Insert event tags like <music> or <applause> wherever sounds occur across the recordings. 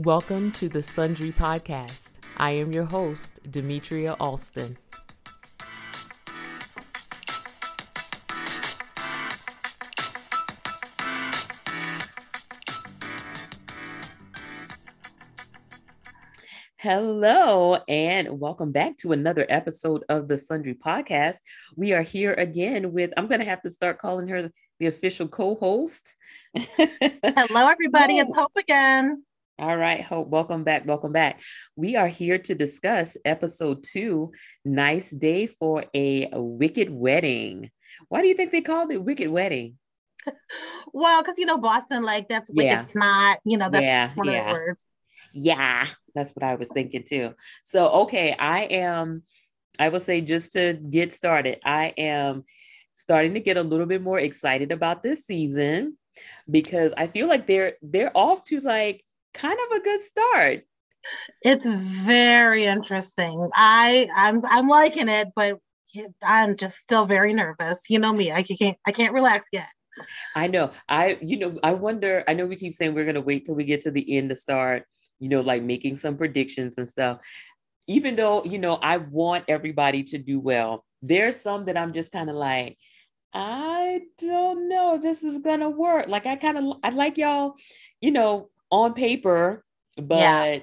Welcome to the Sundry Podcast. I am your host, Demetria Alston. Hello, and welcome back to another episode of the Sundry Podcast. We are here again with, I'm going to have to start calling her the official co host. <laughs> Hello, everybody. It's Hope again. All right, Hope, welcome back. Welcome back. We are here to discuss episode two Nice Day for a Wicked Wedding. Why do you think they called it Wicked Wedding? <laughs> well, because, you know, Boston, like that's wicked yeah. smart. You know, that's yeah, one yeah. of the words. Yeah, that's what I was thinking too. So, okay, I am, I will say just to get started, I am starting to get a little bit more excited about this season because I feel like they're they're off to like kind of a good start. It's very interesting. I I'm I'm liking it, but I'm just still very nervous. You know me, I can't I can't relax yet. I know. I you know I wonder. I know we keep saying we're gonna wait till we get to the end to start you know, like making some predictions and stuff. Even though, you know, I want everybody to do well, there's some that I'm just kind of like, I don't know if this is gonna work. Like I kind of I like y'all, you know, on paper, but yeah.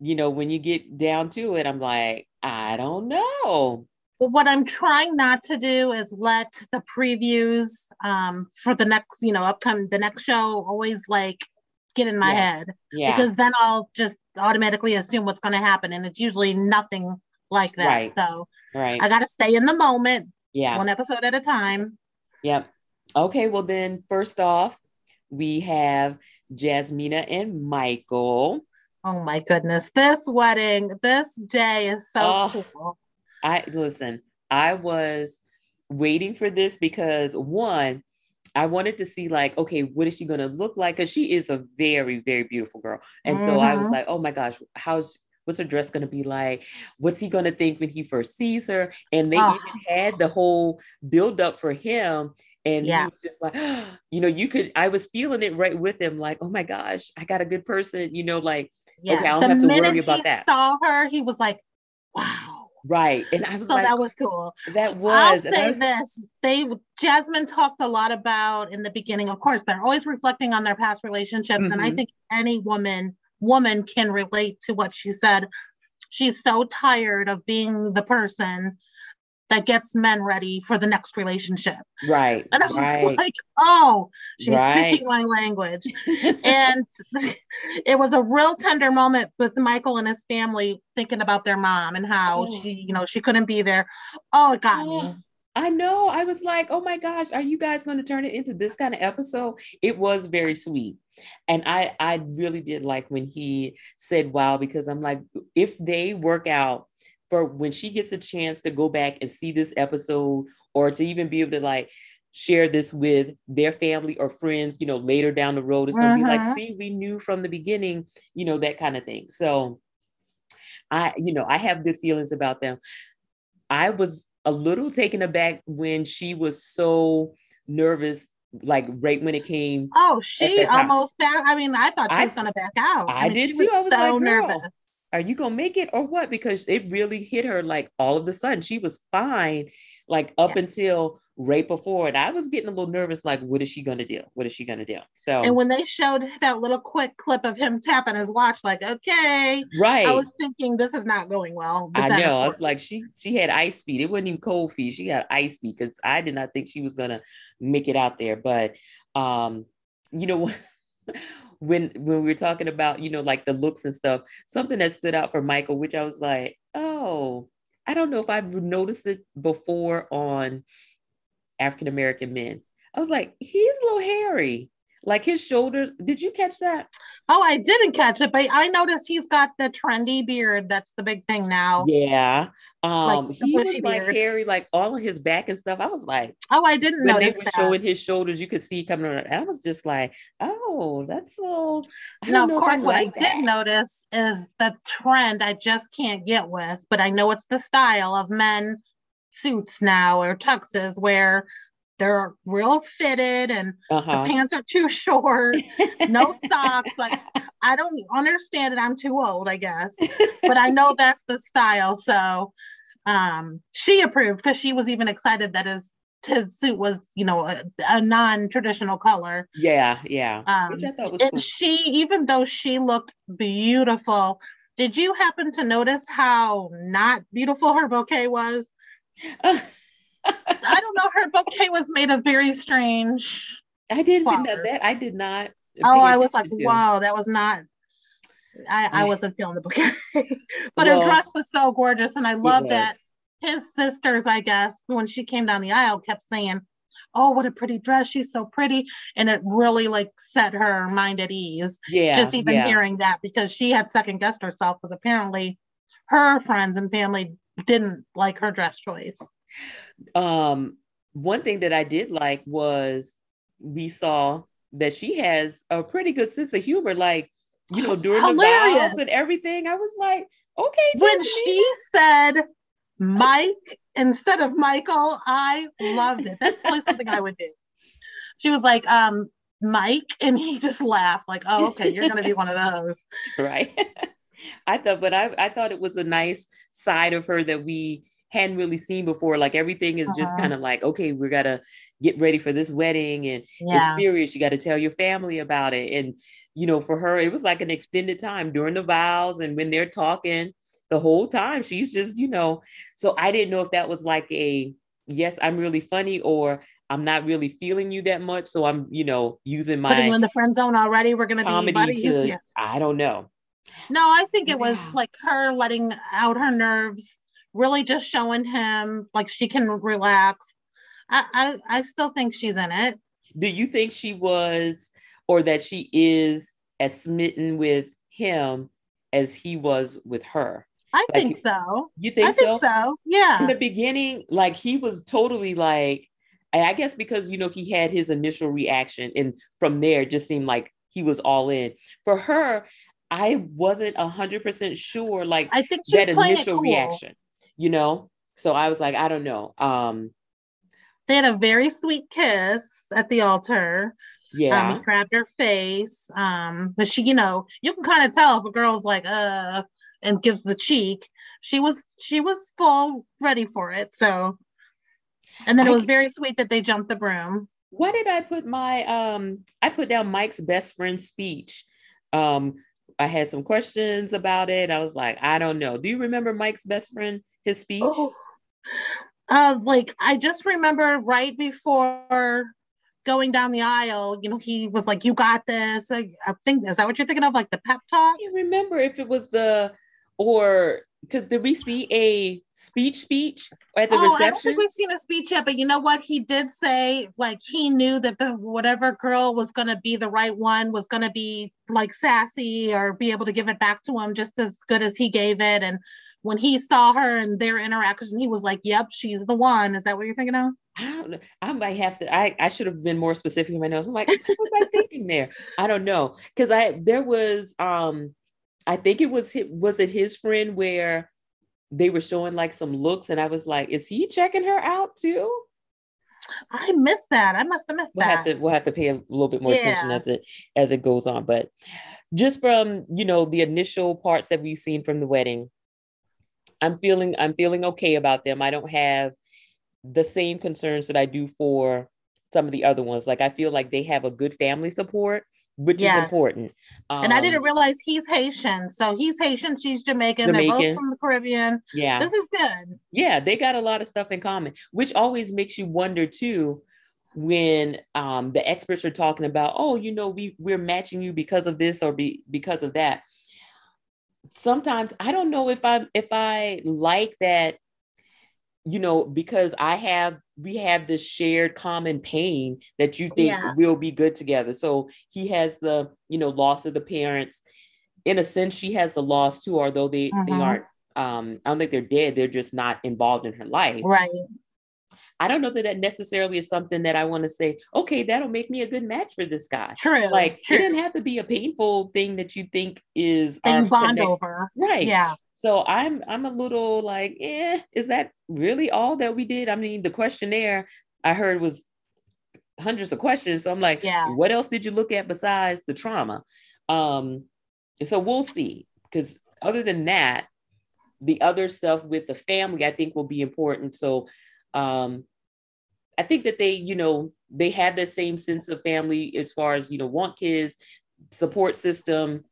you know, when you get down to it, I'm like, I don't know. But what I'm trying not to do is let the previews um, for the next, you know, upcoming the next show always like get in my yeah. head yeah. because then I'll just automatically assume what's going to happen, and it's usually nothing like that. Right. So right. I got to stay in the moment. Yeah. One episode at a time. Yep. Okay. Well, then first off, we have Jasmina and Michael. Oh my goodness. This wedding, this day is so oh, cool. I listen, I was waiting for this because one, I wanted to see like, okay, what is she going to look like? Because she is a very, very beautiful girl. And mm-hmm. so I was mm-hmm. like, oh my gosh, how's what's her dress going to be like? What's he going to think when he first sees her? And they oh. even had the whole build up for him. And yeah. he was just like, <gasps> you know, you could, I was feeling it right with him, like, oh my gosh, I got a good person, you know, like, yeah. okay, I don't the have to worry about that. saw her, he was like, wow Right. And I was so like, that was cool. That was. I'll say was... this. They, Jasmine talked a lot about in the beginning, of course, they're always reflecting on their past relationships. Mm-hmm. And I mm-hmm. think any woman, woman can relate to what she said. She's so tired of being the person that gets men ready for the next relationship. Right. And I was right. like, oh, she's right. speaking my language. and <laughs> it was a real tender moment with Michael and his family thinking about their mom and how oh. she, you know, she couldn't be there. Oh, it got oh. me. I know. I was like, oh my gosh, are you guys going to turn it into this kind of episode? It was very sweet. And I I really did like when he said wow, because I'm like, if they work out for when she gets a chance to go back and see this episode or to even be able to like share this with their family or friends, you know, later down the road, it's gonna be like, uh-huh. see, we knew from the beginning, you know, that kind of thing. So I, you know, I have good feelings about them. I was a little taken aback when she was so nervous like right when it came. Oh, she almost. I mean, I thought she was gonna back out. I, I mean, did too. I was so like, nervous are you gonna make it or what? Because it really hit her like all of a sudden. She was fine, like up yeah. until right before And I was getting a little nervous, like, what is she gonna do? What is she gonna do? So and when they showed that little quick clip of him tapping his watch, like, okay, right. I was thinking this is not going well. I know. I was like, she she had ice feet. It wasn't even cold feet. She had ice feet because I did not think she was gonna make it out there. But um, you know <laughs> when when we were talking about you know like the looks and stuff something that stood out for michael which i was like oh i don't know if i've noticed it before on african american men. I was like he's a little hairy like his shoulders did you catch that Oh, I didn't catch it, but I noticed he's got the trendy beard. That's the big thing now. Yeah. Um, like he was beard. like hairy, like all of his back and stuff. I was like, oh, I didn't when they were that. showing his shoulders, you could see coming on. I was just like, oh, that's so. No, of course, what like I that. did notice is the trend I just can't get with, but I know it's the style of men suits now or tuxes where they're real fitted and uh-huh. the pants are too <laughs> short, no <laughs> socks. Like I don't understand it. I'm too old, I guess. <laughs> but I know that's the style. So um, she approved because she was even excited that his his suit was, you know, a, a non-traditional color. Yeah, yeah. Um, Which I thought was cool. She, even though she looked beautiful, did you happen to notice how not beautiful her bouquet was? I don't know. Her bouquet was made of very strange. I didn't know that. I did not. Oh, I was like, wow, that was not. I, I wasn't feeling the bouquet, <laughs> but well, her dress was so gorgeous, and I love that his sisters, I guess, when she came down the aisle, kept saying, "Oh, what a pretty dress! She's so pretty," and it really like set her mind at ease. Yeah, just even yeah. hearing that because she had second guessed herself because apparently her friends and family didn't like her dress choice. Um, one thing that I did like was we saw that she has a pretty good sense of humor. Like, you know, <gasps> during Hilarious. the vows and everything, I was like, okay. When she said Mike instead of Michael. I loved it. That's probably something I would do. She was like, um, Mike, and he just laughed, like, oh, okay, you're gonna be one of those. <laughs> Right. <laughs> I thought, but I, I thought it was a nice side of her that we hadn't really seen before. Like everything is uh-huh. just kind of like, okay, we gotta get ready for this wedding and yeah. it's serious. You gotta tell your family about it. And you know, for her, it was like an extended time during the vows and when they're talking the whole time. She's just, you know, so I didn't know if that was like a yes, I'm really funny or I'm not really feeling you that much. So I'm, you know, using my Putting you in the friend zone already. We're gonna be buddies. To, yeah. I don't know. No, I think it was like her letting out her nerves, really just showing him like she can relax. I, I I still think she's in it. Do you think she was or that she is as smitten with him as he was with her? I like, think so. You think, I think so? so? Yeah. In the beginning, like he was totally like, I guess because you know he had his initial reaction, and from there it just seemed like he was all in. For her, I wasn't a hundred percent sure, like I think that initial cool. reaction, you know. So I was like, I don't know. Um They had a very sweet kiss at the altar. Yeah. Um, he grabbed her face. Um, but she, you know, you can kind of tell if a girl's like, uh, and gives the cheek she was she was full ready for it so and then it was very sweet that they jumped the broom why did i put my um i put down mike's best friend speech um i had some questions about it i was like i don't know do you remember mike's best friend his speech oh. uh like i just remember right before going down the aisle, you know, he was like, "You got this." I, I, think is that what you're thinking of, like the pep talk? I remember if it was the or because did we see a speech speech at the oh, reception? I don't think we've seen a speech yet, but you know what? He did say like he knew that the whatever girl was gonna be the right one was gonna be like sassy or be able to give it back to him just as good as he gave it. And when he saw her and their interaction, he was like, Yep, she's the one. Is that what you're thinking of? I don't know. I might have to. I, I should have been more specific in my notes. I'm like, what was I thinking there? I don't know. Cause I there was um I think it was was it his friend where they were showing like some looks, and I was like, is he checking her out too? I missed that. I must have missed we'll that. Have to, we'll have to pay a little bit more yeah. attention as it as it goes on. But just from you know the initial parts that we've seen from the wedding, I'm feeling I'm feeling okay about them. I don't have the same concerns that I do for some of the other ones. Like I feel like they have a good family support which yes. is important. Um, and I didn't um, realize he's Haitian. So he's Haitian, she's Jamaican. Jamaican. They're both from the Caribbean. Yeah. This is good. Yeah, they got a lot of stuff in common, which always makes you wonder too when um, the experts are talking about, oh, you know, we we're matching you because of this or be because of that. Sometimes I don't know if I'm if I like that you know, because I have, we have this shared common pain that you think yeah. will be good together. So he has the, you know, loss of the parents. In a sense, she has the loss too, although they, they mm-hmm. aren't, um, I don't think they're dead. They're just not involved in her life. Right. I don't know that that necessarily is something that I want to say, okay, that'll make me a good match for this guy. True. Like true. it didn't have to be a painful thing that you think is and bond connect- over. Right. Yeah. So I'm I'm a little like, eh, is that really all that we did? I mean, the questionnaire I heard was hundreds of questions. So I'm like, yeah. what else did you look at besides the trauma? Um, so we'll see. Because other than that, the other stuff with the family, I think will be important. So um I think that they, you know, they have the same sense of family as far as, you know, want kids, support system.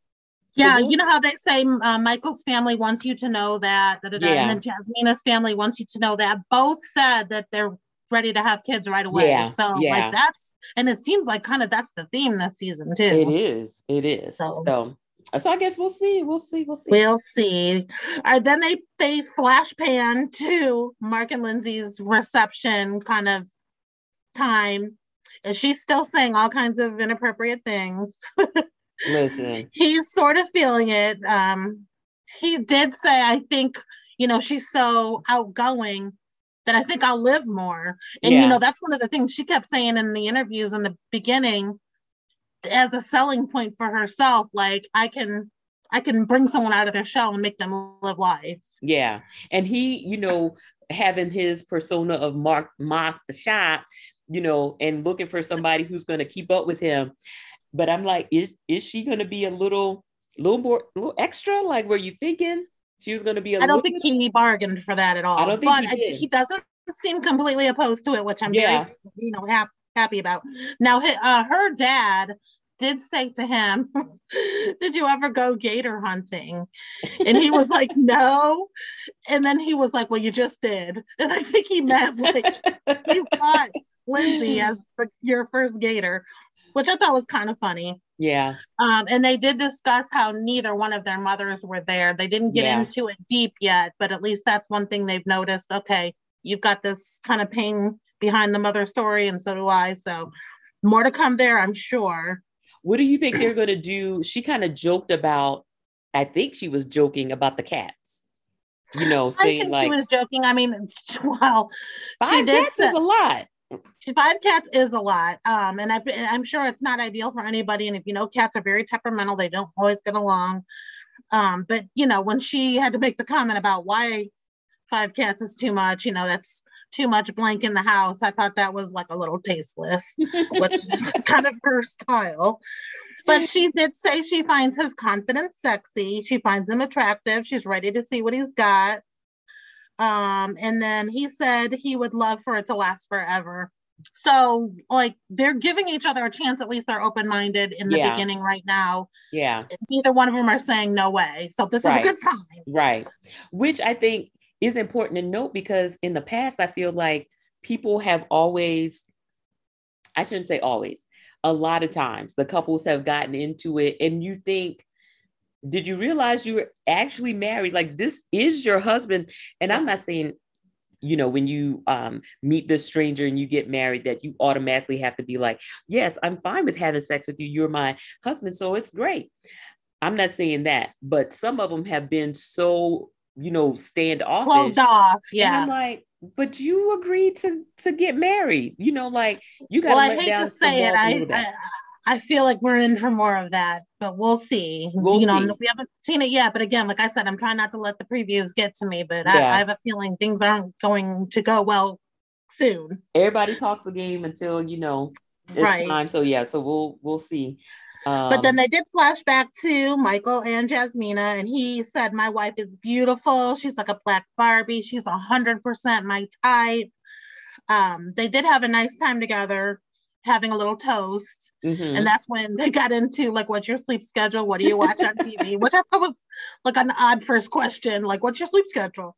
Yeah, so you know how they say uh, Michael's family wants you to know that, da, da, da, yeah. and then Jasmina's family wants you to know that. Both said that they're ready to have kids right away. Yeah. So yeah. like that's and it seems like kind of that's the theme this season too. It is. It is. So, so so I guess we'll see. We'll see. We'll see. We'll see. All right, then they they flash pan to Mark and Lindsey's reception kind of time. And she's still saying all kinds of inappropriate things. <laughs> Listen. <laughs> He's sort of feeling it. Um, he did say, I think, you know, she's so outgoing that I think I'll live more. And yeah. you know, that's one of the things she kept saying in the interviews in the beginning as a selling point for herself. Like I can I can bring someone out of their shell and make them live life. Yeah. And he, you know, having his persona of Mark Mark the shop, you know, and looking for somebody who's gonna keep up with him. But I'm like, is is she gonna be a little little more little extra? Like were you thinking? She was going to be. A? I don't think he bargained for that at all. I don't think but he, did. he doesn't seem completely opposed to it, which I'm yeah. very, you know, happy happy about. Now, uh, her dad did say to him, <laughs> Did you ever go gator hunting? And he was like, <laughs> No. And then he was like, Well, you just did. <laughs> And I think he meant like you got Lindsey as the, your first gator, which I thought was kind of funny. Yeah. Um, and they did discuss how neither one of their mothers were there. They didn't get yeah. into it deep yet, but at least that's one thing they've noticed. Okay, you've got this kind of pain behind the mother story, and so do I. So more to come there, I'm sure. What do you think they're going to do? She kind of joked about, I think she was joking about the cats. You know, saying like she was joking. I mean, <laughs> well, five cats say, is a lot five cats is a lot um and I, i'm sure it's not ideal for anybody and if you know cats are very temperamental they don't always get along. Um but you know when she had to make the comment about why five cats is too much you know that's too much blank in the house i thought that was like a little tasteless which <laughs> is kind of her style. But she did say she finds his confidence sexy she finds him attractive she's ready to see what he's got um, and then he said he would love for it to last forever. So, like, they're giving each other a chance. At least they're open minded in the yeah. beginning right now. Yeah. Neither one of them are saying no way. So, this right. is a good sign. Right. Which I think is important to note because in the past, I feel like people have always, I shouldn't say always, a lot of times the couples have gotten into it, and you think, did you realize you were actually married? Like this is your husband. And I'm not saying, you know, when you um, meet this stranger and you get married, that you automatically have to be like, yes, I'm fine with having sex with you. You're my husband. So it's great. I'm not saying that, but some of them have been so, you know, standoffish. Closed off. Yeah. And I'm like, but you agreed to to get married. You know, like you got to well, let down some walls a little bit. I, I feel like we're in for more of that, but we'll see. We'll you know, see. we haven't seen it yet, but again, like I said, I'm trying not to let the previews get to me, but yeah. I, I, have a feeling things aren't going to go well soon. Everybody talks a game until you know it's right. time. So yeah, so we'll we'll see. Um, but then um, they did flash back to Michael and Jasmina, and he said, "My wife is beautiful. She's like a black Barbie. She's a hundred percent my type." Um, they did have a nice time together having a little toast. Mm-hmm. And that's when they got into like, what's your sleep schedule? What do you watch on TV? <laughs> Which I thought was like an odd first question. Like, what's your sleep schedule?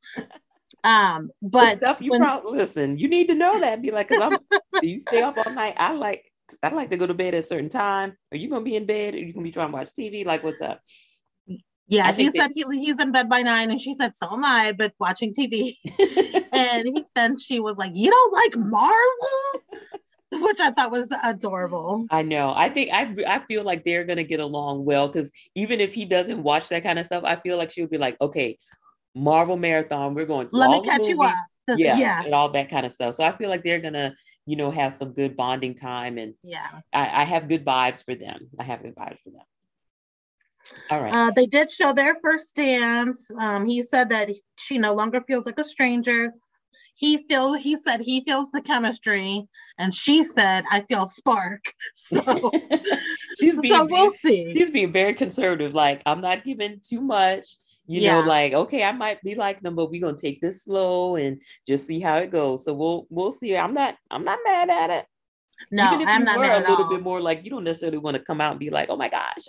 Um, but the stuff you when... probably listen, you need to know that. Be like, cause I'm <laughs> you stay up all night? I like I like to go to bed at a certain time. Are you gonna be in bed? Are you gonna be trying to watch TV? Like, what's up? Yeah, he said he, he's in bed by nine, and she said, "So am I," but watching TV. <laughs> and he, then she was like, "You don't like Marvel?" Which I thought was adorable. I know. I think I I feel like they're gonna get along well because even if he doesn't watch that kind of stuff, I feel like she'll be like, okay, Marvel marathon, we're going. Let me catch you up. Yeah, yeah, and all that kind of stuff. So I feel like they're gonna, you know, have some good bonding time, and yeah, I, I have good vibes for them. I have good vibes for them. All right. Uh, they did show their first dance. Um, he said that she no longer feels like a stranger he feel he said he feels the chemistry, and she said I feel spark. <laughs> So <laughs> she's being so we'll see. She's being very conservative. Like I'm not giving too much. You yeah. know, like okay, I might be like them, but we're gonna take this slow and just see how it goes. So we'll we'll see. I'm not I'm not mad at it. No, Even if I'm you not were a little bit more like you don't necessarily want to come out and be like, oh my gosh,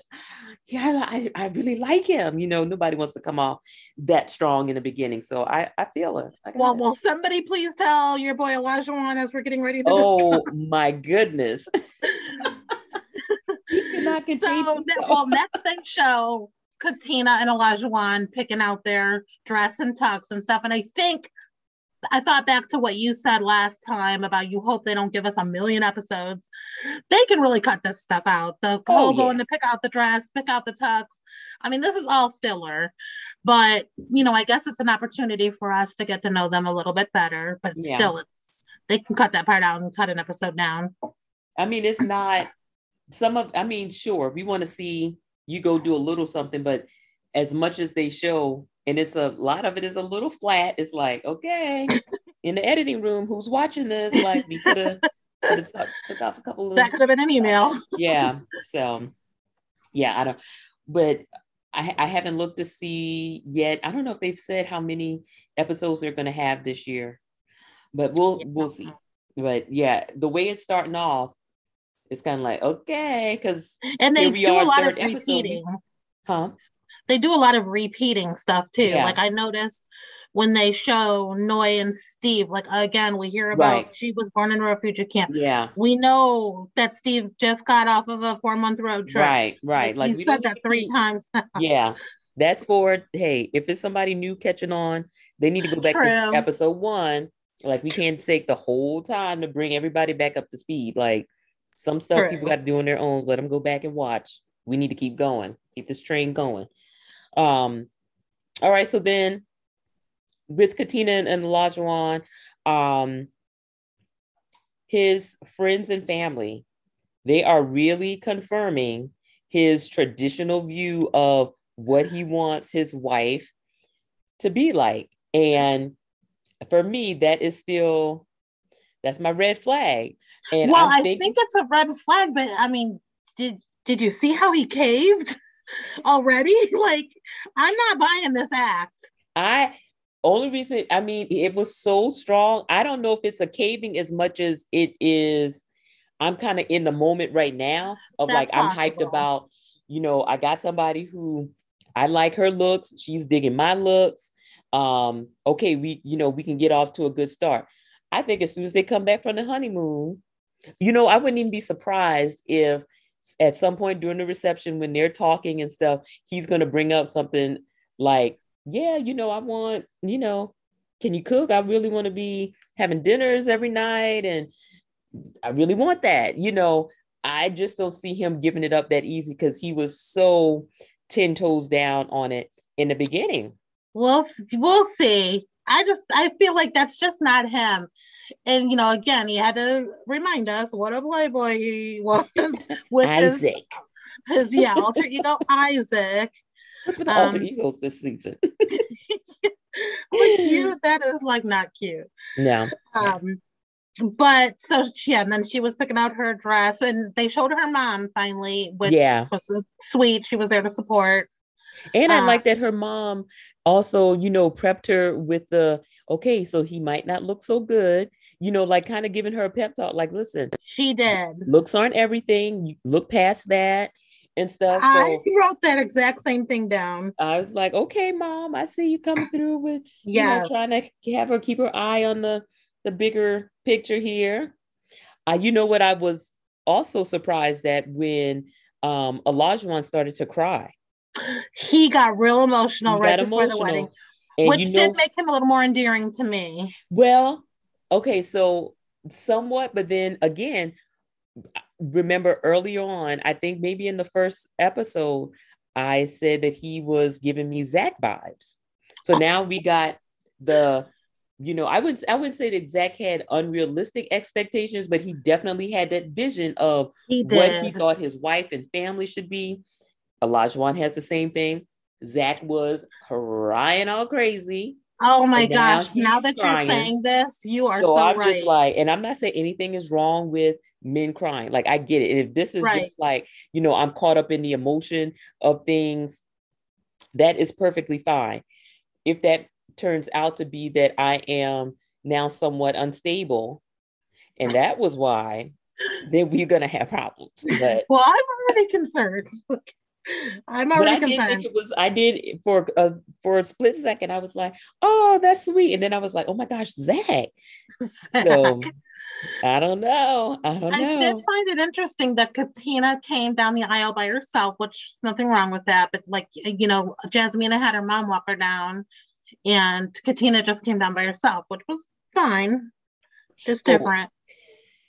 yeah, I, I really like him. You know, nobody wants to come off that strong in the beginning. So I, I feel it. I well, it. will somebody please tell your boy Olajuwon as we're getting ready to Oh discuss. <laughs> my goodness. You cannot continue. So, well, next thing show Katina and Olajuwon picking out their dress and tux and stuff. And I think I thought back to what you said last time about you hope they don't give us a million episodes. They can really cut this stuff out. The oh, whole yeah. going to pick out the dress, pick out the tux. I mean, this is all filler, but you know, I guess it's an opportunity for us to get to know them a little bit better. But yeah. still, it's they can cut that part out and cut an episode down. I mean, it's not some of. I mean, sure, we want to see you go do a little something, but as much as they show and it's a lot of it is a little flat. It's like, okay, <laughs> in the editing room, who's watching this? Like, we could have took, off a couple of that could have been an email. yeah. So, yeah, I don't. But I, I haven't looked to see yet. I don't know if they've said how many episodes they're going to have this year, but we'll yeah. we'll see. But yeah, the way it's starting off, it's kind of like okay, because and they do are, a lot of repeating. Episode. Huh? They do a lot of repeating stuff too. Yeah. Like I noticed when they show Noi and Steve, like again, we hear about right. she was born in a refugee camp. Yeah. We know that Steve just got off of a four month road trip. Right, right. Like, like you said that three times. <laughs> yeah. That's for hey, if it's somebody new catching on, they need to go back True. to episode one. Like we can't take the whole time to bring everybody back up to speed. Like some stuff True. people got to do on their own. Let them go back and watch. We need to keep going, keep this train going. Um, all right, so then with Katina and, and Lajuan, um, his friends and family, they are really confirming his traditional view of what he wants his wife to be like. And for me, that is still that's my red flag. And well, i think it's a red flag, but I mean, did did you see how he caved? Already. <laughs> Like, I'm not buying this act. I only reason, I mean, it was so strong. I don't know if it's a caving as much as it is. I'm kind of in the moment right now of That's like, possible. I'm hyped about, you know, I got somebody who I like her looks. She's digging my looks. Um, okay, we, you know, we can get off to a good start. I think as soon as they come back from the honeymoon, you know, I wouldn't even be surprised if at some point during the reception when they're talking and stuff, he's going to bring up something like, yeah, you know, I want, you know, can you cook? I really want to be having dinners every night. And I really want that. You know, I just don't see him giving it up that easy because he was so 10 toes down on it in the beginning. We'll, we'll see. I just, I feel like that's just not him. And you know, again, he had to remind us what a playboy he was <laughs> with Isaac. His, his yeah, alter ego Isaac. What's with the um, alter egos this season? with you, that is like not cute. No. Um, but so yeah, and then she was picking out her dress, and they showed her mom finally, which yeah. was sweet. She was there to support. And I uh, like that her mom also, you know, prepped her with the okay, so he might not look so good, you know, like kind of giving her a pep talk, like, listen, she did. Looks aren't everything. You look past that and stuff. So I wrote that exact same thing down. I was like, okay, mom, I see you coming through with yeah, you know, trying to have her keep her eye on the the bigger picture here. Uh, you know what I was also surprised at when um Olajuwon started to cry. He got real emotional right before emotional. the wedding. And which you know, did make him a little more endearing to me. Well, okay, so somewhat, but then again, remember early on, I think maybe in the first episode, I said that he was giving me Zach vibes. So oh. now we got the, you know, I wouldn't I wouldn't say that Zach had unrealistic expectations, but he definitely had that vision of he what he thought his wife and family should be. Elijah has the same thing. Zach was crying all crazy Oh my and gosh! Now, now that crying. you're saying this, you are so, so I'm right. just like, and I'm not saying anything is wrong with men crying. Like I get it. And if this is right. just like, you know, I'm caught up in the emotion of things, that is perfectly fine. If that turns out to be that I am now somewhat unstable, and that was why, then we're gonna have problems. <laughs> But well, I'm already concerned. <laughs> <laughs> I'm already but I concerned. Did think it was I did for a for a split second. I was like, "Oh, that's sweet," and then I was like, "Oh my gosh, Zach." <laughs> So I don't know. I don't know. I did find it interesting that Katina came down the aisle by herself, which nothing wrong with that. But like you know, Jasmina had her mom walk her down, and Katina just came down by herself, which was fine, just oh. different.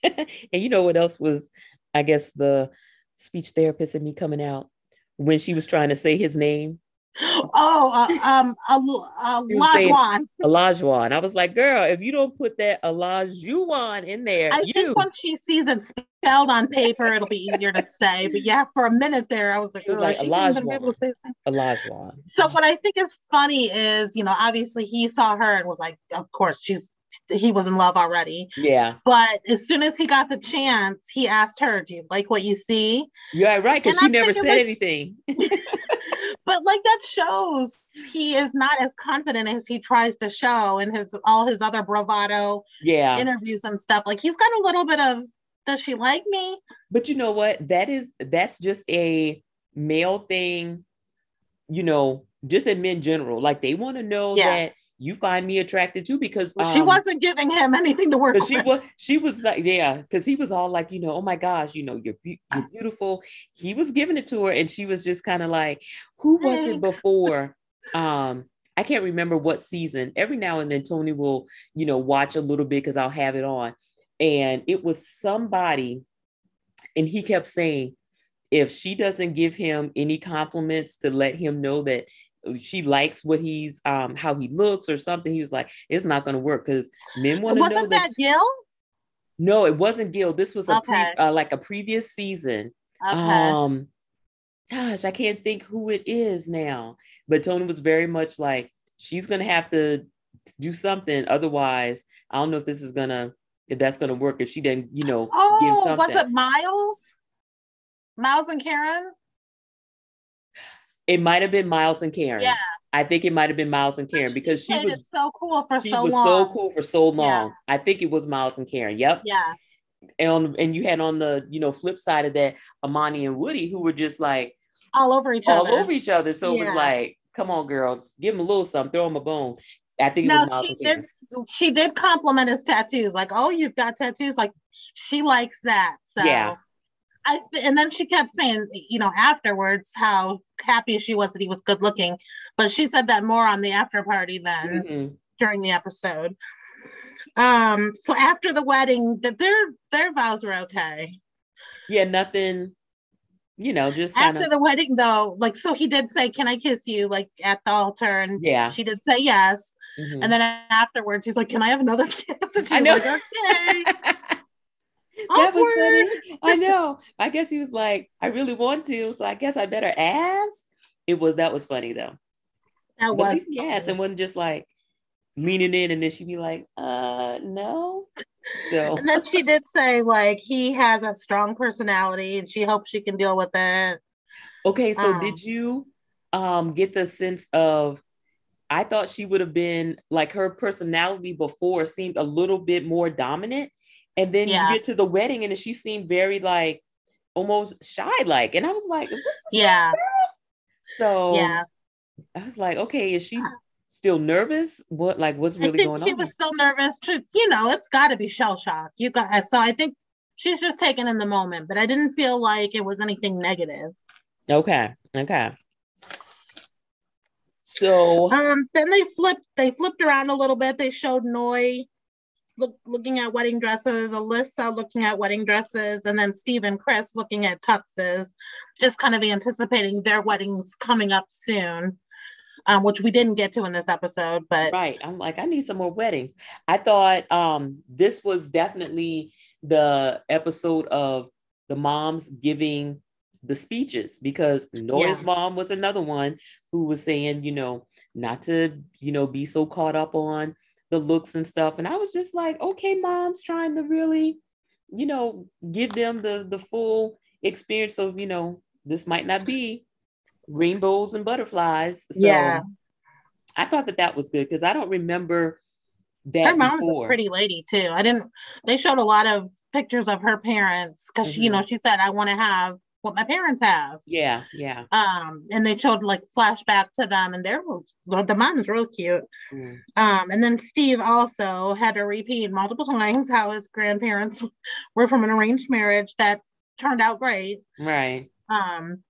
Oh. <laughs> and you know what else was? I guess the speech therapist and me coming out when she was trying to say his name. Oh, uh, um, Olajuwon. Olajuwon. I was like, girl, if you don't put that Olajuwon in there, I you... think once she sees it spelled on paper, it'll be easier to say. But yeah, for a minute there, I was like, was like Olajuwon. Olajuwon. So what I think is funny is, you know, obviously he saw her and was like, of course, she's he was in love already. Yeah. But as soon as he got the chance, he asked her, "Do you like what you see?" Yeah, right. Because she I'm never said like, anything. <laughs> but like that shows he is not as confident as he tries to show in his all his other bravado yeah interviews and stuff. Like he's got a little bit of, "Does she like me?" But you know what? That is that's just a male thing. You know, just in men general, like they want to know yeah. that you find me attracted too because um, she wasn't giving him anything to work with. She was she was like yeah because he was all like you know oh my gosh you know you're you're beautiful. He was giving it to her and she was just kind of like who was Thanks. it before? um I can't remember what season. Every now and then Tony will you know watch a little bit because I'll have it on, and it was somebody, and he kept saying if she doesn't give him any compliments to let him know that she likes what he's um how he looks or something. He was like, it's not going to work because men want to know that, that Gil. No, it wasn't Gil. This was a okay. pre, uh, like a previous season. Okay. Um, gosh, I can't think who it is now. But Tony was very much like, she's gonna have to do something. Otherwise, I don't know if this is gonna if that's gonna work. If she didn't, you know, oh, give something. was it Miles? Miles and Karen? It might have been Miles and Karen. Yeah. I think it might have been Miles and Karen because she, she was so cool for she so was long. so cool for so long. Yeah. I think it was Miles and Karen. Yep. Yeah. And and you had on the you know flip side of that Amani and Woody who were just like all over each all other. All over each other. So yeah. it was like, come on, girl, give him a little something, throw him a bone. I think it no, was Miles she did. She did compliment his tattoos, like, "Oh, you've got tattoos." Like, she likes that. So yeah, I th- and then she kept saying, you know, afterwards how happy as she was that he was good looking, but she said that more on the after party than mm-hmm. during the episode. Um, so after the wedding, that their their vows were okay. Yeah, nothing. You know, just after kinda... the wedding though, like so he did say, "Can I kiss you?" Like at the altar, and yeah, she did say yes. Mm-hmm. And then afterwards, he's like, "Can I have another <laughs> kiss?" I know. Like, okay. <laughs> <laughs> that was funny. <laughs> I know. I guess he was like, I really want to, so I guess I better ask. It was that was funny though. That but was yes, and wasn't just like leaning in, and then she'd be like, "Uh, no." So <laughs> and then she did say like he has a strong personality, and she hopes she can deal with it. Okay, so um, did you um get the sense of? I thought she would have been like her personality before seemed a little bit more dominant and then yeah. you get to the wedding and she seemed very like almost shy like. And I was like, is this yeah. So yeah. I was like, okay, is she still nervous? What like what's really going she on? She was still nervous to, you know, it's gotta be shell shock. You got so I think she's just taken in the moment, but I didn't feel like it was anything negative. Okay. Okay. So um then they flipped they flipped around a little bit. They showed Noi look, looking at wedding dresses, Alyssa looking at wedding dresses, and then Steve and Chris looking at tuxes, just kind of anticipating their weddings coming up soon. Um, which we didn't get to in this episode, but right. I'm like, I need some more weddings. I thought um, this was definitely the episode of the moms giving the speeches because Nora's yeah. mom was another one who was saying, you know, not to, you know, be so caught up on the looks and stuff. And I was just like, okay, mom's trying to really, you know, give them the the full experience of, you know, this might not be rainbows and butterflies. So yeah. I thought that that was good because I don't remember that. Her mom's before. a pretty lady too. I didn't. They showed a lot of pictures of her parents because mm-hmm. you know she said I want to have what my parents have. Yeah, yeah. Um, and they showed like flashback to them, and they're the mom's real cute. Mm. Um, and then Steve also had to repeat multiple times how his grandparents <laughs> were from an arranged marriage that turned out great. Right. Um,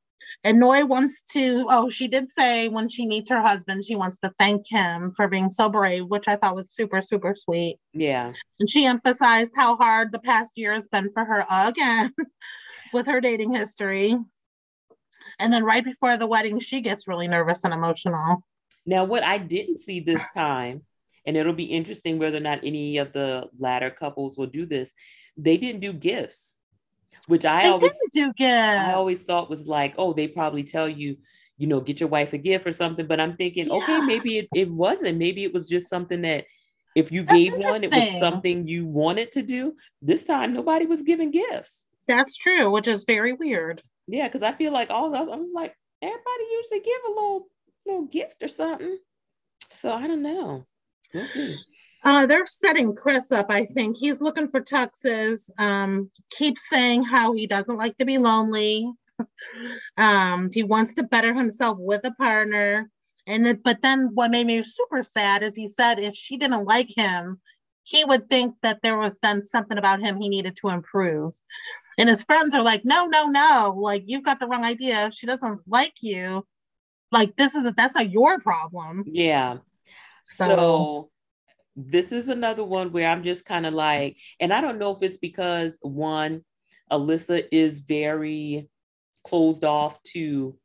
and Noi wants to, oh, she did say when she meets her husband, she wants to thank him for being so brave, which I thought was super, super sweet. Yeah. And she emphasized how hard the past year has been for her again <laughs> with her dating history. And then right before the wedding, she gets really nervous and emotional. Now, what I didn't see this time, and it'll be interesting whether or not any of the latter couples will do this, they didn't do gifts which I they always do gifts. I always thought was like, oh, they probably tell you, you know, get your wife a gift or something. But I'm thinking, yeah. okay, maybe it, it wasn't. Maybe it was just something that if you That's gave one, it was something you wanted to do. This time nobody was giving gifts. That's true, which is very weird. Yeah, because I feel like all of I was like, everybody usually give a little little gift or something. So I don't know. We'll see. Uh, they're setting Chris up, I think. He's looking for tuxes, um, keeps saying how he doesn't like to be lonely. <laughs> um, he wants to better himself with a partner. And it, but then what made me super sad is he said if she didn't like him, he would think that there was then something about him he needed to improve. And his friends are like, no, no, no, like you've got the wrong idea. She doesn't like you. Like this is that's not your problem. Yeah. so, so this is another one where I'm just kind of like, and I don't know if it's because one, Alyssa is very closed off to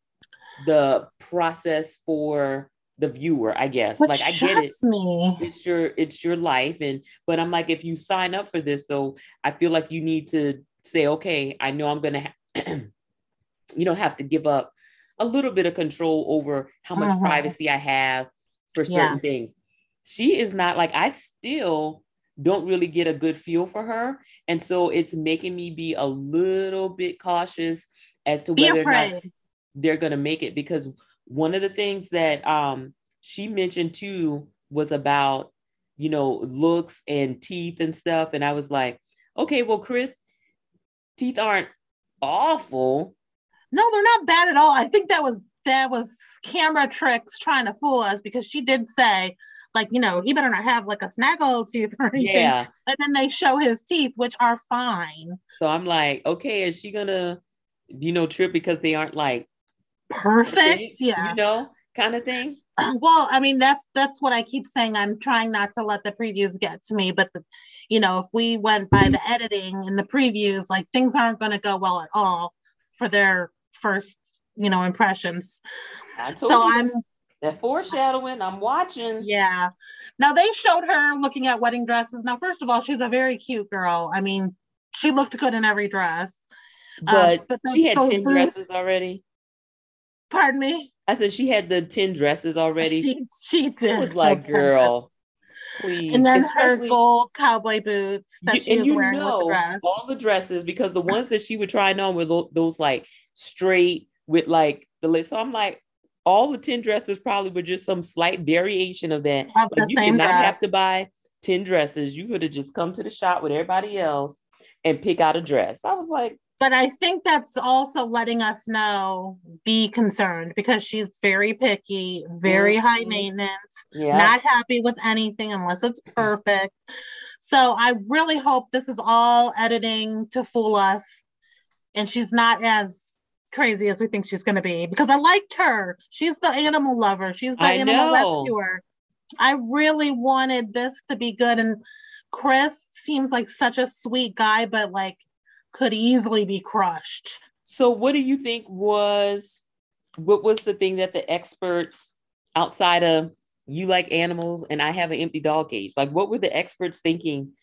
the process for the viewer, I guess. What like I get it. Me. It's your it's your life. And but I'm like, if you sign up for this though, I feel like you need to say, okay, I know I'm gonna ha- <clears throat> you know have to give up a little bit of control over how much uh-huh. privacy I have for certain yeah. things she is not like I still don't really get a good feel for her. And so it's making me be a little bit cautious as to whether or not they're going to make it because one of the things that um, she mentioned too was about you know looks and teeth and stuff. And i was like okay well chris teeth aren't awful. No they're not bad at all. I think that was that was camera tricks trying to fool us because she did say like you know he better not have like a snaggle tooth <laughs> or anything. Yeah. And then they show his teeth which are fine. So i'm like okay is she gonna you know trip because they aren't like perfect, yeah you know kind of thing <clears throat> well i mean that's that's what i keep saying i'm trying not to let the previews get to me but the, you know if we went by the editing and the previews like things aren't going to go well at all for their first you know impressions so you. i'm that foreshadowing, I'm watching. Yeah. Now they showed her looking at wedding dresses. Now, first of all, she's a very cute girl. I mean, she looked good in every dress. But, um, but those, she had 10 boots, dresses already. Pardon me? I said she had the 10 dresses already. She, she did. It was like, girl, please. And then Especially, her gold cowboy boots that you, she was wearing know, with the dress. All the dresses, because the ones that she would try on were those like straight with like the list. So I'm like, all the 10 dresses probably were just some slight variation of that. Of you did not dress. have to buy 10 dresses. You could have just come to the shop with everybody else and pick out a dress. I was like, but I think that's also letting us know be concerned because she's very picky, very mm-hmm. high maintenance, yeah. not happy with anything unless it's perfect. So I really hope this is all editing to fool us and she's not as crazy as we think she's going to be because I liked her. She's the animal lover. She's the I animal know. rescuer. I really wanted this to be good. And Chris seems like such a sweet guy, but like could easily be crushed. So, what do you think was what was the thing that the experts outside of you like animals and I have an empty dog cage? Like, what were the experts thinking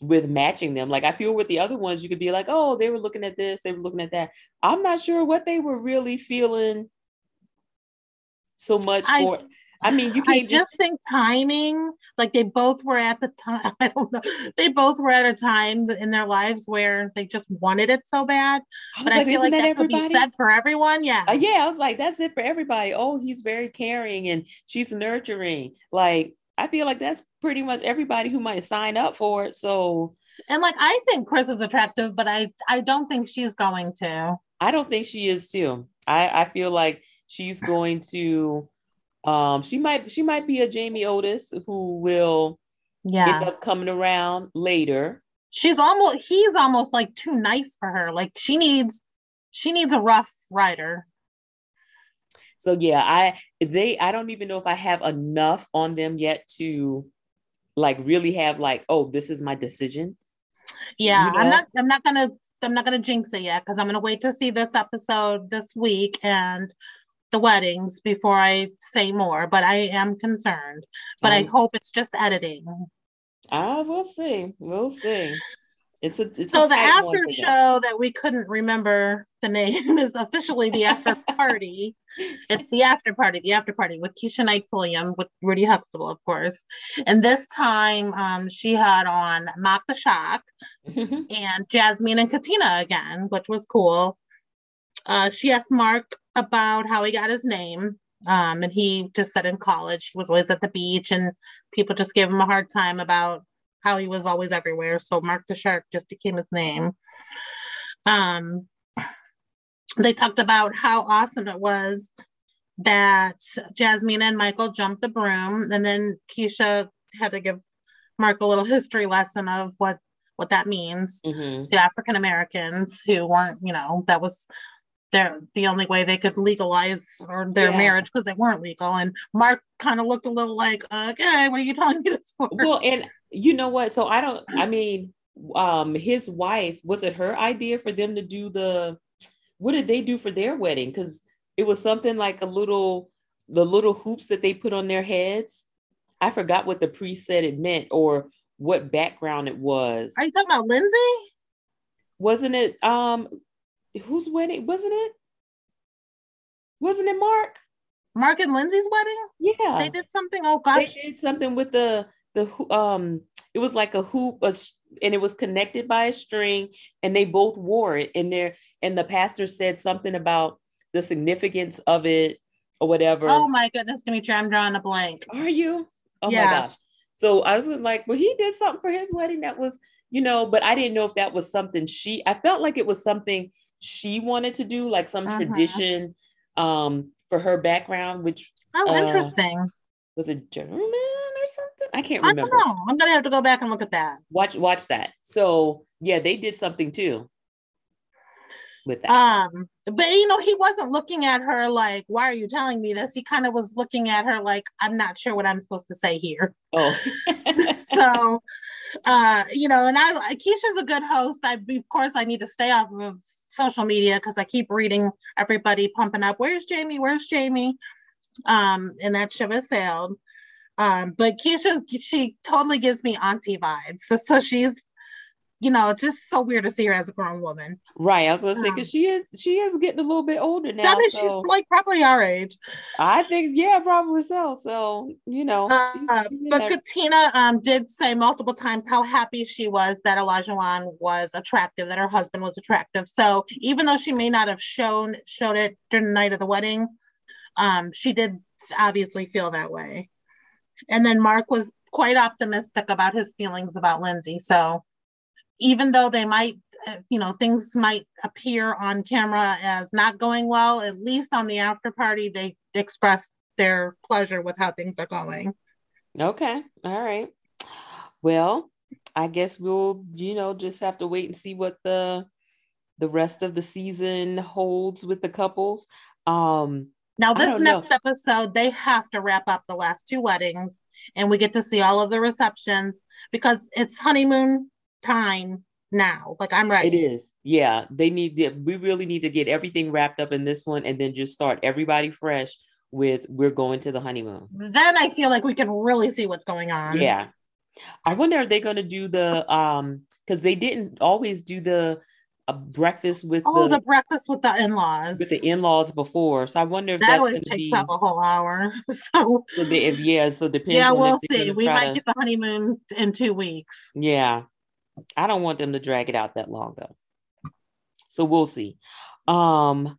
with matching them. Like I feel with the other ones, you could be like, oh, they were looking at this, they were looking at that. I'm not sure what they were really feeling so much I, for. I mean, you can't I just, just think timing, like they both were at the time, <laughs> I don't know, they both were at a time in their lives where they just wanted it so bad. I but like, I feel like that, that could be said for everyone. Yeah. Uh, yeah. I was like, that's it for everybody. Oh, he's very caring and she's nurturing. Like, I feel like that's pretty much everybody who might sign up for it. So, and like, I think Chris is attractive, but I, I don't think she's going to. I don't think she is too. I, I feel like she's going to um, she might she might be a Jamie Otis who will yeah. end up coming around later. She's almost he's almost like too nice for her. Like she needs she needs a rough rider. So yeah, I they I don't even know if I have enough on them yet to like really have like, oh, this is my decision. Yeah, you know? I'm not I'm not gonna I'm not gonna jinx it yet because I'm gonna wait to see this episode this week and the weddings before I say more, but I am concerned. But um, I hope it's just editing. Ah, we'll see. We'll see. It's a it's so a the after show that we couldn't remember the name <laughs> is officially the after <laughs> party. it's the after party, the after party with Keshia Knight Pulliam with Rudy Huxtable, of course. And this time um, she had on Mark the Shark <laughs> and Jasmine and Katina again, which was cool. Uh, she asked Mark about how he got his name. Um, and he just said in college he was always at the beach, and people just gave him a hard time about how he was always everywhere. So Mark the Shark just became his name. Um, they talked about how awesome it was that Jasmine and Michael jumped the broom, and then Keshia had to give Mark a little history lesson of what what that means mm-hmm. to African Americans who weren't, you know, that was they're the only way they could legalize or their yeah. marriage because they weren't legal. And Mark kind of looked a little like, okay, what are you telling me this for? Well, and you know what? So I don't. I <clears throat> mean, um, his wife was it her idea for them to do the? What did they do for their wedding? Because it was something like a little the little hoops that they put on their heads. I forgot what the priest said it meant or what background it was. Are you talking about Lindsey? Wasn't it um whose wedding wasn't it? Wasn't it Mark? Mark and Lindsey's wedding? Yeah. They did something. Oh gosh. They did something with the the um it was like a hoop a, and it was connected by a string and they both wore it and there and the pastor said something about the significance of it or whatever. Oh my goodness, Dimitri, I'm drawing a blank. Are you? Oh yeah. my gosh. So I was like, well, he did something for his wedding that was, you know, but I didn't know if that was something she I felt like it was something she wanted to do, like some uh-huh. tradition um, for her background, which oh, uh, interesting. Was it German or something? I can't remember. I know. I'm gonna have to go back and look at that. Watch watch that. So yeah, they did something too with that. Um, but you know, he wasn't looking at her like, "Why are you telling me this?" He kind of was looking at her like, "I'm not sure what I'm supposed to say here." <laughs> Oh, <laughs> so uh, you know, and I Keshia's a good host. I of course I need to stay off of social media because I keep reading everybody pumping up, where's Jamie? Where's Jamie? Um, and that ship has sailed. Um, but Keshia, she totally gives me auntie vibes. So, <laughs> so she's you know, it's just so weird to see her as a grown woman. Right. I was gonna say because um, she is she is getting a little bit older now. I mean, so she's like probably our age. I think yeah, probably so. So you know, uh, she's, she's but. Katina um did say multiple times how happy she was that Olajuwon was attractive, that her husband was attractive. So even though she may not have shown showed it during the night of the wedding, um, she did obviously feel that way. And then Mark was quite optimistic about his feelings about Lindsey. So even though they might uh, you know things might appear on camera as not going well at least on the after party they expressed their pleasure with how things are going. Okay all right. Well i guess we'll you know just have to wait and see what the the rest of the season holds with the couples. Um now this next know. episode they have to wrap up the last two weddings and we get to see all of the receptions because it's honeymoon time now. Like I'm ready. It is. Yeah. They need to, we really need to get everything wrapped up in this one and then just start everybody fresh with we're going to the honeymoon. Then I feel like we can really see what's going on. Yeah. I wonder are they're gonna do the um because they didn't always do the a breakfast with oh the, the breakfast with the in-laws with the in-laws before. So I wonder if that always takes be, up a whole hour. <laughs> So, so the, if yeah, so depends. Yeah, we'll see. We might to, get the honeymoon in two weeks. Yeah, I don't want them to drag it out that long though. So we'll see. Um,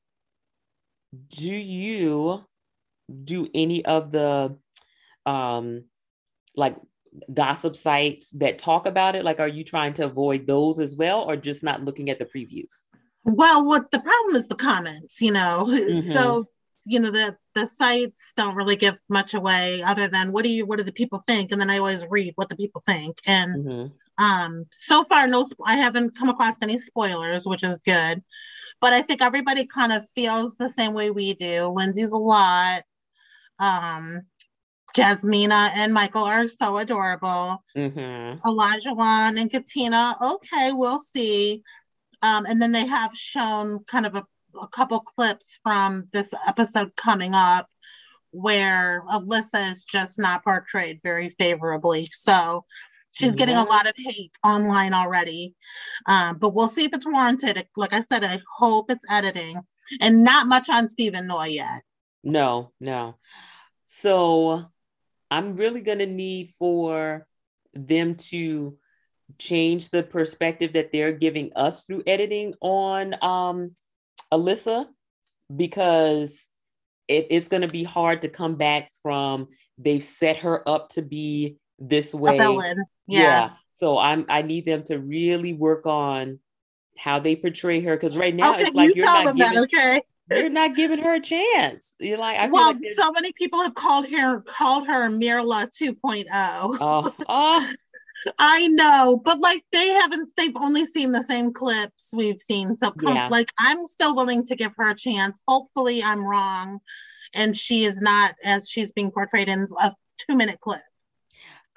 do you do any of the um like gossip sites that talk about it? Like, are you trying to avoid those as well, or just not looking at the previews? Well, what the problem is the comments, you know. <laughs> Mm-hmm. So, you know, the the sites don't really give much away other than what do you what do the people think, and then I always read what the people think. And mm-hmm. Um, so far, no, I haven't come across any spoilers, which is good. But I think everybody kind of feels the same way we do. Lindsey's a lot. Um, Jasmina and Michael are so adorable. Mm-hmm. Olajuwon and Katina, okay, we'll see. Um, and then they have shown kind of a, a couple clips from this episode coming up where Alyssa is just not portrayed very favorably. So she's getting a lot of hate online already. Um, but we'll see if it's warranted. Like I said, I hope it's editing and not much on Stephen Noi yet. No, no. So I'm really going to need for them to change the perspective that they're giving us through editing on um, Alyssa because it, it's going to be hard to come back from they've set her up to be this way. Yeah. yeah. So I'm I need them to really work on how they portray her because right now okay, it's like you are not giving, that, okay you're not giving her a chance. You're like, I well, like so many people have called her called her Myrla uh-huh. 2.0. Oh, oh. I know, but like they haven't, they've only seen the same clips we've seen. So, come, yeah. like, I'm still willing to give her a chance. Hopefully, I'm wrong and she is not as she's being portrayed in a two minute clip.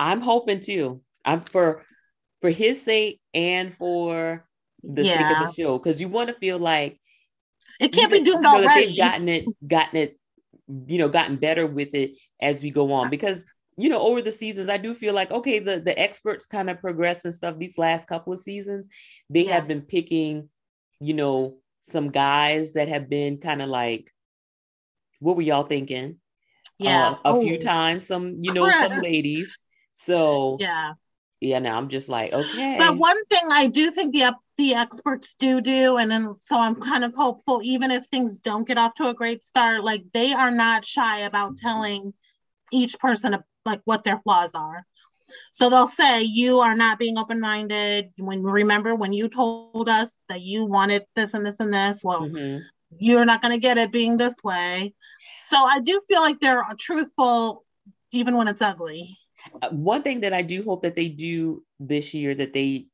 I'm hoping too. I'm for for his sake and for the yeah. sake of the show because you want to feel like it can't be doomed already. They've gotten it, gotten it, you know, gotten better with it as we go on. Because you know, over the seasons, I do feel like okay, the the experts kind of progress and stuff. These last couple of seasons, they yeah. have been picking, you know, some guys that have been kind of like, what were y'all thinking? Yeah, uh, a oh. few times. Some, you know, some ladies. So yeah, yeah. Now I'm just like, okay. But one thing I do think the the experts do do and then so i'm kind of hopeful even if things don't get off to a great start like they are not shy about telling each person like what their flaws are so they'll say you are not being open-minded when remember when you told us that you wanted this and this and this well mm-hmm. you're not going to get it being this way so i do feel like they're truthful even when it's ugly one thing that i do hope that they do this year that they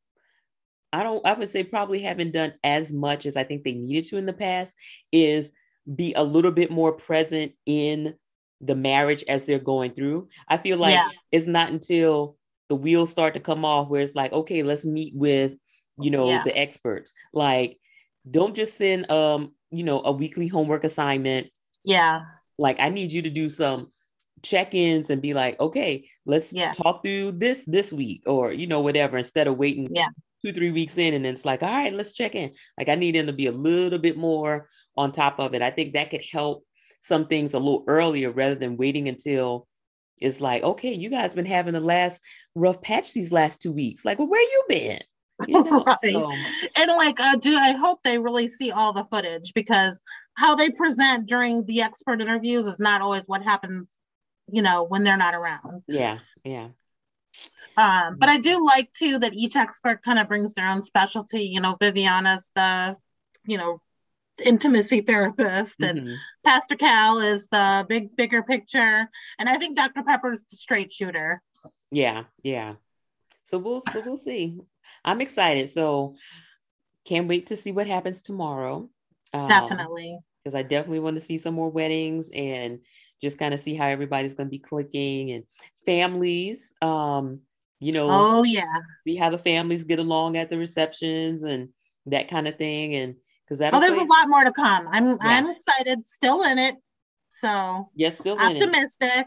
I don't, I would say probably haven't done as much as I think they needed to in the past is be a little bit more present in the marriage as they're going through. I feel like yeah. it's not until the wheels start to come off where it's like, okay, let's meet with, you know, yeah. the experts. Like, don't just send um, you know, a weekly homework assignment. Yeah. Like I need you to do some check-ins and be like, okay, let's yeah. talk through this this week or you know, whatever, instead of waiting yeah two, three weeks in, and it's like, all right, let's check in. Like I need them to be a little bit more on top of it. I think that could help some things a little earlier rather than waiting until it's like, okay, you guys been having the last rough patch these last two weeks. Like, well, where you been? <laughs> You know, right. So. And like, uh, do I hope they really see all the footage because how they present during the expert interviews is not always what happens, you know, when they're not around. Yeah, yeah. Um, but I do like too that each expert kind of brings their own specialty. You know, Viviana's the, you know, intimacy therapist, and mm-hmm. Pastor Cal is the big, bigger picture, and I think Dr. Pepper's the straight shooter. Yeah, yeah. So we'll so we'll see. I'm excited. So can't wait to see what happens tomorrow. Um, definitely. Because I definitely want to see some more weddings and just kind of see how everybody's going to be clicking and families. Um, you know oh yeah see how the families get along at the receptions and that kind of thing and because that oh there's play- a lot more to come i'm yeah. i'm excited still in it so yes still optimistic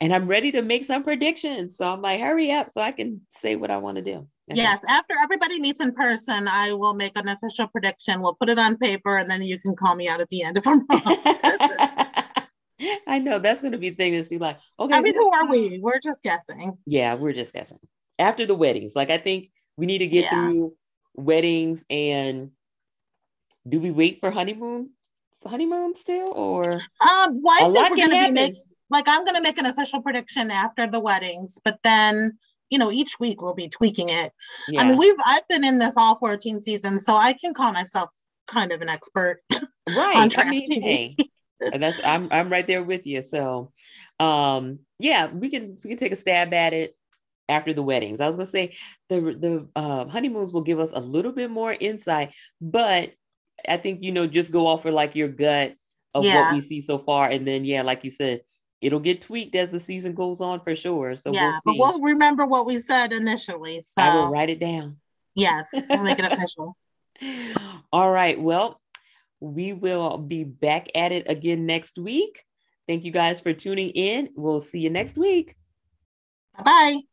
and i'm ready to make some predictions so i'm like hurry up so i can say what i want to do Yes, after everybody meets in person, I will make an official prediction. We'll put it on paper and then you can call me out at the end if I'm wrong. <laughs> <laughs> I know that's going to be the thing to see like, okay. I mean, who are we? We're just guessing. Yeah, we're just guessing. After the weddings, like I think we need to get yeah. through weddings and do we wait for honeymoon? Honeymoon still or um why well, think we're gonna be make, like I'm gonna make an official prediction after the weddings, but then you know, each week we'll be tweaking it. Yeah. I mean, we've I've been in this all 14 seasons, so I can call myself kind of an expert right <laughs> on trash I mean, TV. Hey, that's I'm I'm right there with you. So um yeah, we can we can take a stab at it after the weddings. I was gonna say the the uh, honeymoons will give us a little bit more insight, but I think you know just go off for like your gut of yeah. what we see so far, and then yeah, like you said, it'll get tweaked as the season goes on for sure. So yeah, we'll but we'll remember what we said initially. So I will write it down. Yes, we'll make it <laughs> official. All right. Well, we will be back at it again next week. Thank you guys for tuning in. We'll see you next week. Bye bye.